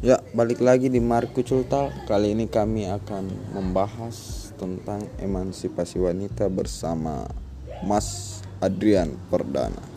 Ya, balik lagi di Marku Culta. Kali ini kami akan membahas tentang emansipasi wanita bersama Mas Adrian Perdana.